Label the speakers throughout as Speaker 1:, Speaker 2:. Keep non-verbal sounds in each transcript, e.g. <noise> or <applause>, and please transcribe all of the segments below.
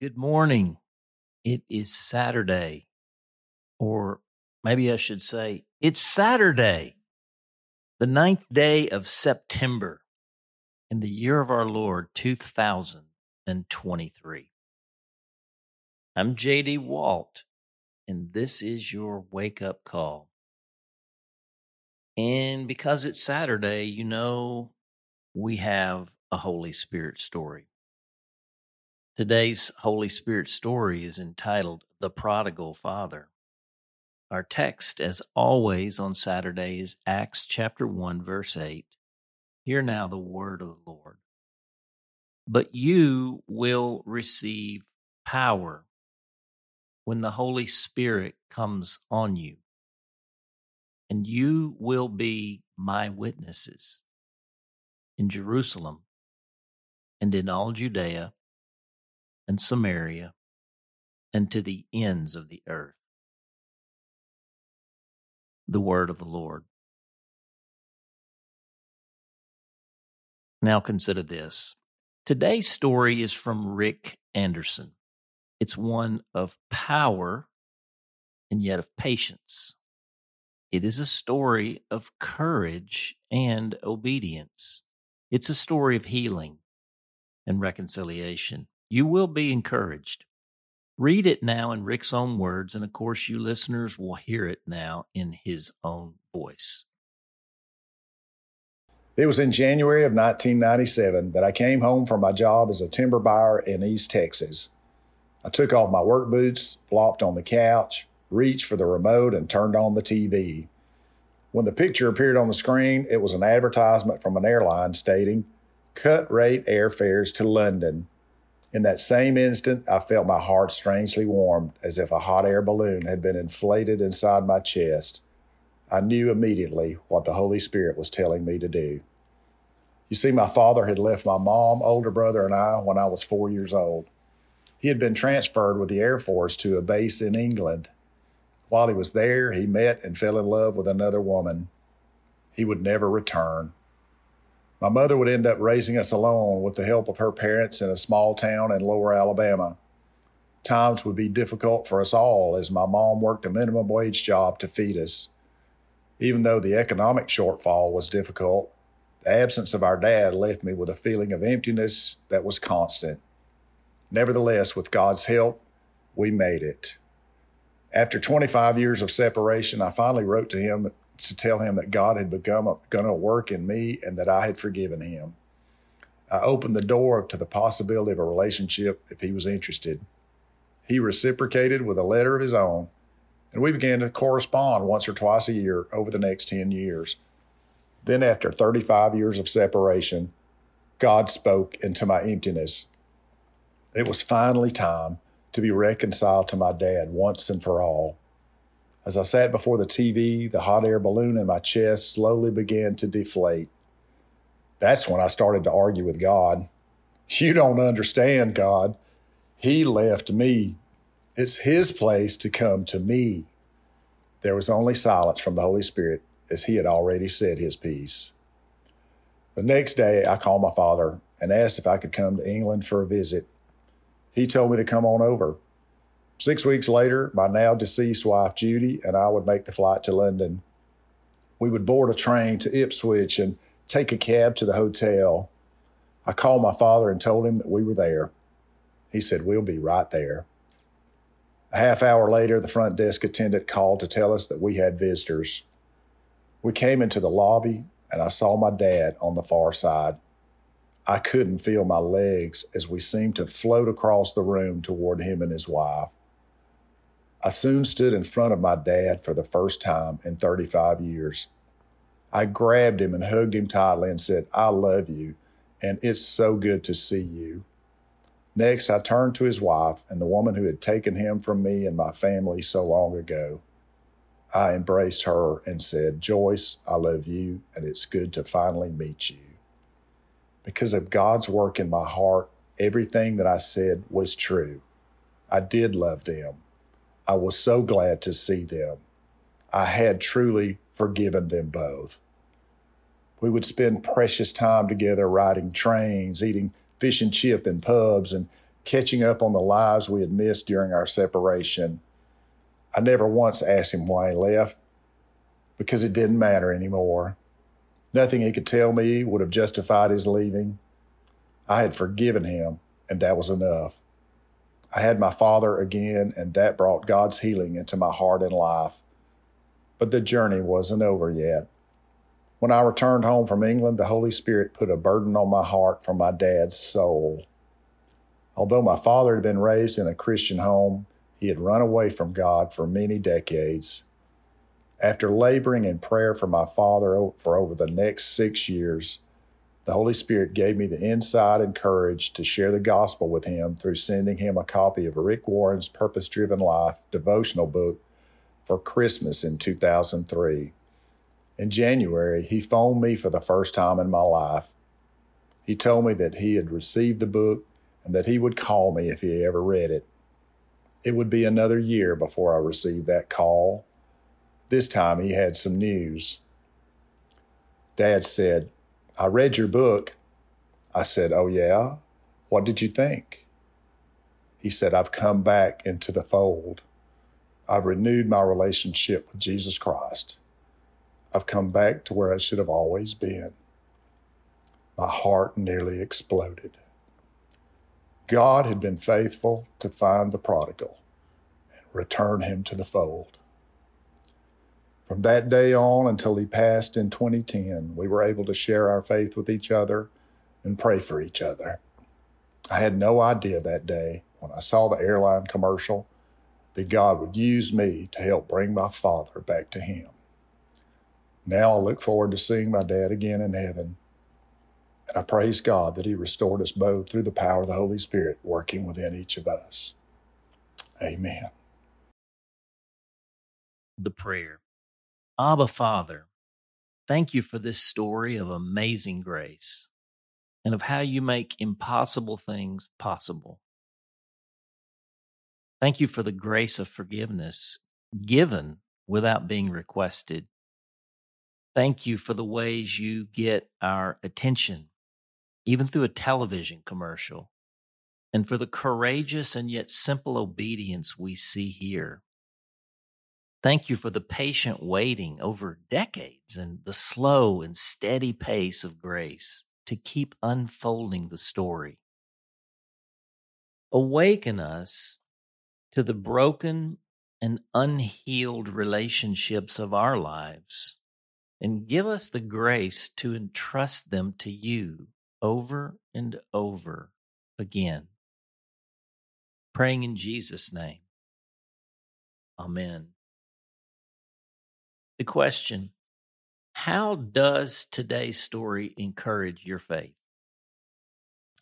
Speaker 1: Good morning. It is Saturday, or maybe I should say, it's Saturday, the ninth day of September in the year of our Lord 2023. I'm JD Walt, and this is your wake up call. And because it's Saturday, you know, we have a Holy Spirit story. Today's Holy Spirit story is entitled The Prodigal Father. Our text, as always on Saturday, is Acts chapter 1, verse 8. Hear now the word of the Lord. But you will receive power when the Holy Spirit comes on you, and you will be my witnesses in Jerusalem and in all Judea and Samaria and to the ends of the earth. The word of the Lord. Now consider this. Today's story is from Rick Anderson. It's one of power and yet of patience. It is a story of courage and obedience. It's a story of healing and reconciliation. You will be encouraged. Read it now in Rick's own words, and of course, you listeners will hear it now in his own voice.
Speaker 2: It was in January of 1997 that I came home from my job as a timber buyer in East Texas. I took off my work boots, flopped on the couch, reached for the remote, and turned on the TV. When the picture appeared on the screen, it was an advertisement from an airline stating, Cut rate airfares to London in that same instant, I felt my heart strangely warmed, as if a hot air balloon had been inflated inside my chest. I knew immediately what the Holy Spirit was telling me to do. You see, my father had left my mom, older brother, and I when I was four years old. He had been transferred with the Air Force to a base in England. While he was there, he met and fell in love with another woman. He would never return. My mother would end up raising us alone with the help of her parents in a small town in lower Alabama. Times would be difficult for us all as my mom worked a minimum wage job to feed us. Even though the economic shortfall was difficult, the absence of our dad left me with a feeling of emptiness that was constant. Nevertheless, with God's help, we made it. After 25 years of separation, I finally wrote to him to tell him that God had begun going to work in me and that I had forgiven him. I opened the door to the possibility of a relationship if he was interested. He reciprocated with a letter of his own, and we began to correspond once or twice a year over the next 10 years. Then, after 35 years of separation, God spoke into my emptiness. It was finally time to be reconciled to my dad once and for all. As I sat before the TV, the hot air balloon in my chest slowly began to deflate. That's when I started to argue with God. <laughs> You don't understand, God. He left me. It's His place to come to me. There was only silence from the Holy Spirit as He had already said His piece. The next day, I called my father and asked if I could come to England for a visit. He told me to come on over. Six weeks later, my now deceased wife, Judy, and I would make the flight to London. We would board a train to Ipswich and take a cab to the hotel. I called my father and told him that we were there. He said, We'll be right there. A half hour later, the front desk attendant called to tell us that we had visitors. We came into the lobby and I saw my dad on the far side. I couldn't feel my legs as we seemed to float across the room toward him and his wife. I soon stood in front of my dad for the first time in 35 years. I grabbed him and hugged him tightly and said, I love you, and it's so good to see you. Next, I turned to his wife and the woman who had taken him from me and my family so long ago. I embraced her and said, Joyce, I love you, and it's good to finally meet you. Because of God's work in my heart, everything that I said was true. I did love them. I was so glad to see them. I had truly forgiven them both. We would spend precious time together riding trains, eating fish and chip in pubs, and catching up on the lives we had missed during our separation. I never once asked him why he left because it didn't matter anymore. Nothing he could tell me would have justified his leaving. I had forgiven him, and that was enough. I had my father again, and that brought God's healing into my heart and life. But the journey wasn't over yet. When I returned home from England, the Holy Spirit put a burden on my heart for my dad's soul. Although my father had been raised in a Christian home, he had run away from God for many decades. After laboring in prayer for my father for over the next six years, the Holy Spirit gave me the insight and courage to share the gospel with him through sending him a copy of Rick Warren's Purpose Driven Life devotional book for Christmas in 2003. In January, he phoned me for the first time in my life. He told me that he had received the book and that he would call me if he ever read it. It would be another year before I received that call. This time he had some news. Dad said, I read your book. I said, Oh, yeah? What did you think? He said, I've come back into the fold. I've renewed my relationship with Jesus Christ. I've come back to where I should have always been. My heart nearly exploded. God had been faithful to find the prodigal and return him to the fold. From that day on until he passed in 2010, we were able to share our faith with each other and pray for each other. I had no idea that day when I saw the airline commercial that God would use me to help bring my father back to him. Now I look forward to seeing my dad again in heaven and I praise God that He restored us both through the power of the Holy Spirit working within each of us. Amen.
Speaker 1: The prayer Abba, Father, thank you for this story of amazing grace and of how you make impossible things possible. Thank you for the grace of forgiveness given without being requested. Thank you for the ways you get our attention even through a television commercial, and for the courageous and yet simple obedience we see here. Thank you for the patient waiting over decades and the slow and steady pace of grace to keep unfolding the story. Awaken us to the broken and unhealed relationships of our lives and give us the grace to entrust them to you over and over again. Praying in Jesus' name. Amen. The question How does today's story encourage your faith?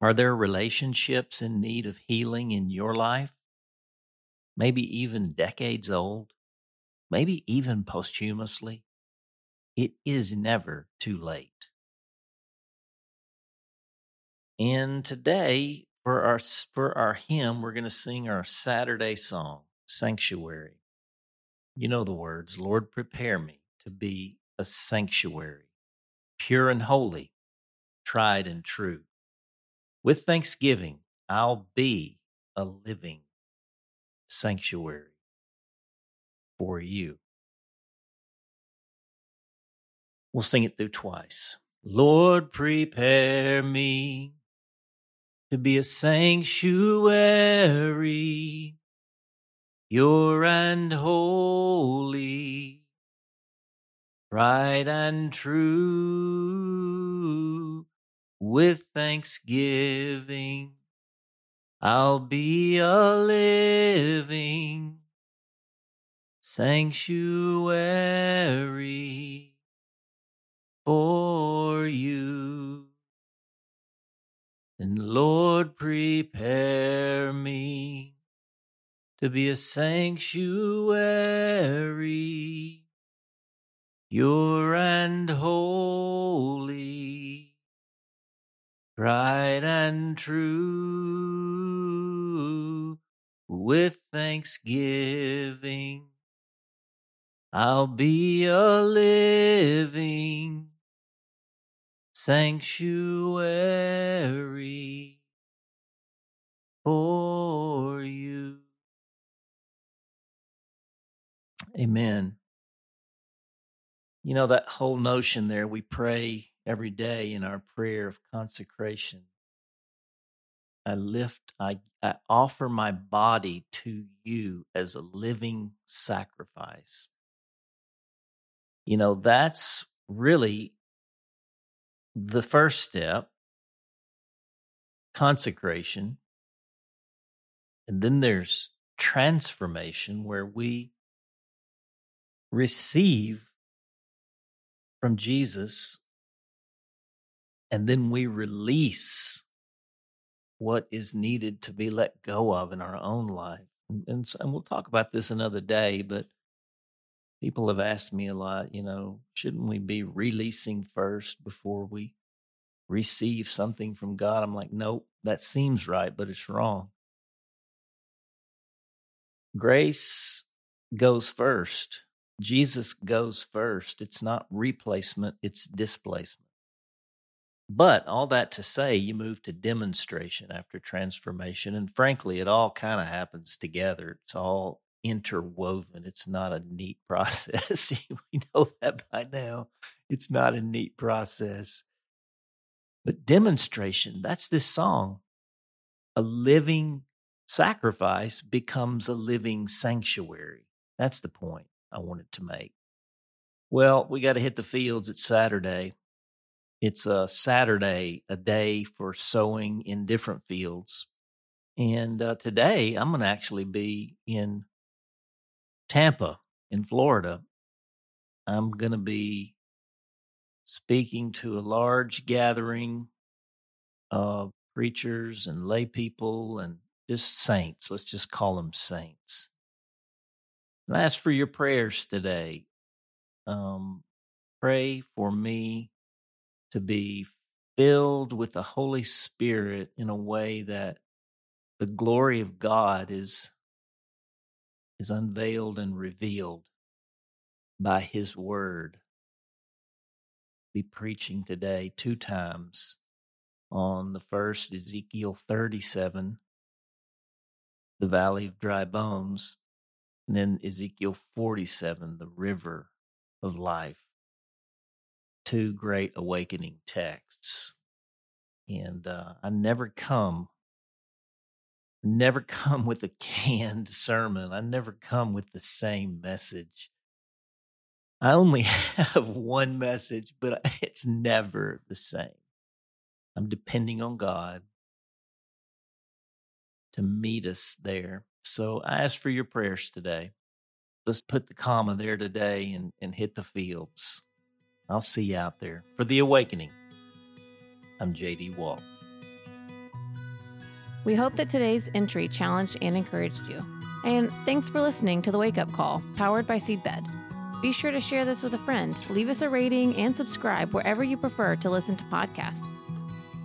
Speaker 1: Are there relationships in need of healing in your life? Maybe even decades old? Maybe even posthumously? It is never too late. And today, for our for our hymn, we're going to sing our Saturday song, Sanctuary. You know the words, Lord, prepare me to be a sanctuary, pure and holy, tried and true. With thanksgiving, I'll be a living sanctuary for you. We'll sing it through twice. Lord, prepare me to be a sanctuary, pure and holy, right and true. With thanksgiving, I'll be a living sanctuary for you. And Lord, prepare me to be a sanctuary, pure and holy, tried and true. With thanksgiving, I'll be a living sanctuary for Amen. You know, that whole notion there, we pray every day in our prayer of consecration. I lift, I, I offer my body to you as a living sacrifice. You know, that's really the first step consecration. And then there's transformation where we receive from Jesus and then we release what is needed to be let go of in our own life. And, and, and, we'll talk about this another day, but people have asked me a lot, you know, shouldn't we be releasing first before we receive something from God? I'm like, nope, that seems right, but it's wrong. Grace goes first. Jesus goes first. It's not replacement, it's displacement. But all that to say, you move to demonstration after transformation. And frankly, it all kind of happens together. It's all interwoven. It's not a neat <laughs> process. <laughs> we know that by now. It's not a neat process. But demonstration, that's this song. A living sacrifice becomes a living sanctuary. That's the point I wanted to make. Well, we got to hit the fields. It's Saturday. It's a Saturday, a day for sowing in different fields. And uh, today I'm going to actually be in Tampa, in Florida. I'm going to be speaking to a large gathering of preachers and lay people and just saints. Let's just call them saints. And I ask for your prayers today. Um, pray for me to be filled with the Holy Spirit in a way that the glory of God is is unveiled and revealed by his word. Be preaching today two times on the first Ezekiel 37 the valley of dry bones and then Ezekiel 47 the river of life two great awakening texts. And uh, I never come, never <laughs> come with a canned sermon. I never come with the same message. I only <laughs> have one message, but <laughs> it's never the same. I'm depending on God to meet us there. So I ask for your prayers today. Let's put the comma there today and, and hit the fields. I'll see you out there for the awakening. I'm JD Walt.
Speaker 3: We hope that today's entry challenged and encouraged you. And thanks for listening to the Wake Up Call, powered by Seedbed. Be sure to share this with a friend, leave us a rating, and subscribe wherever you prefer to listen to podcasts.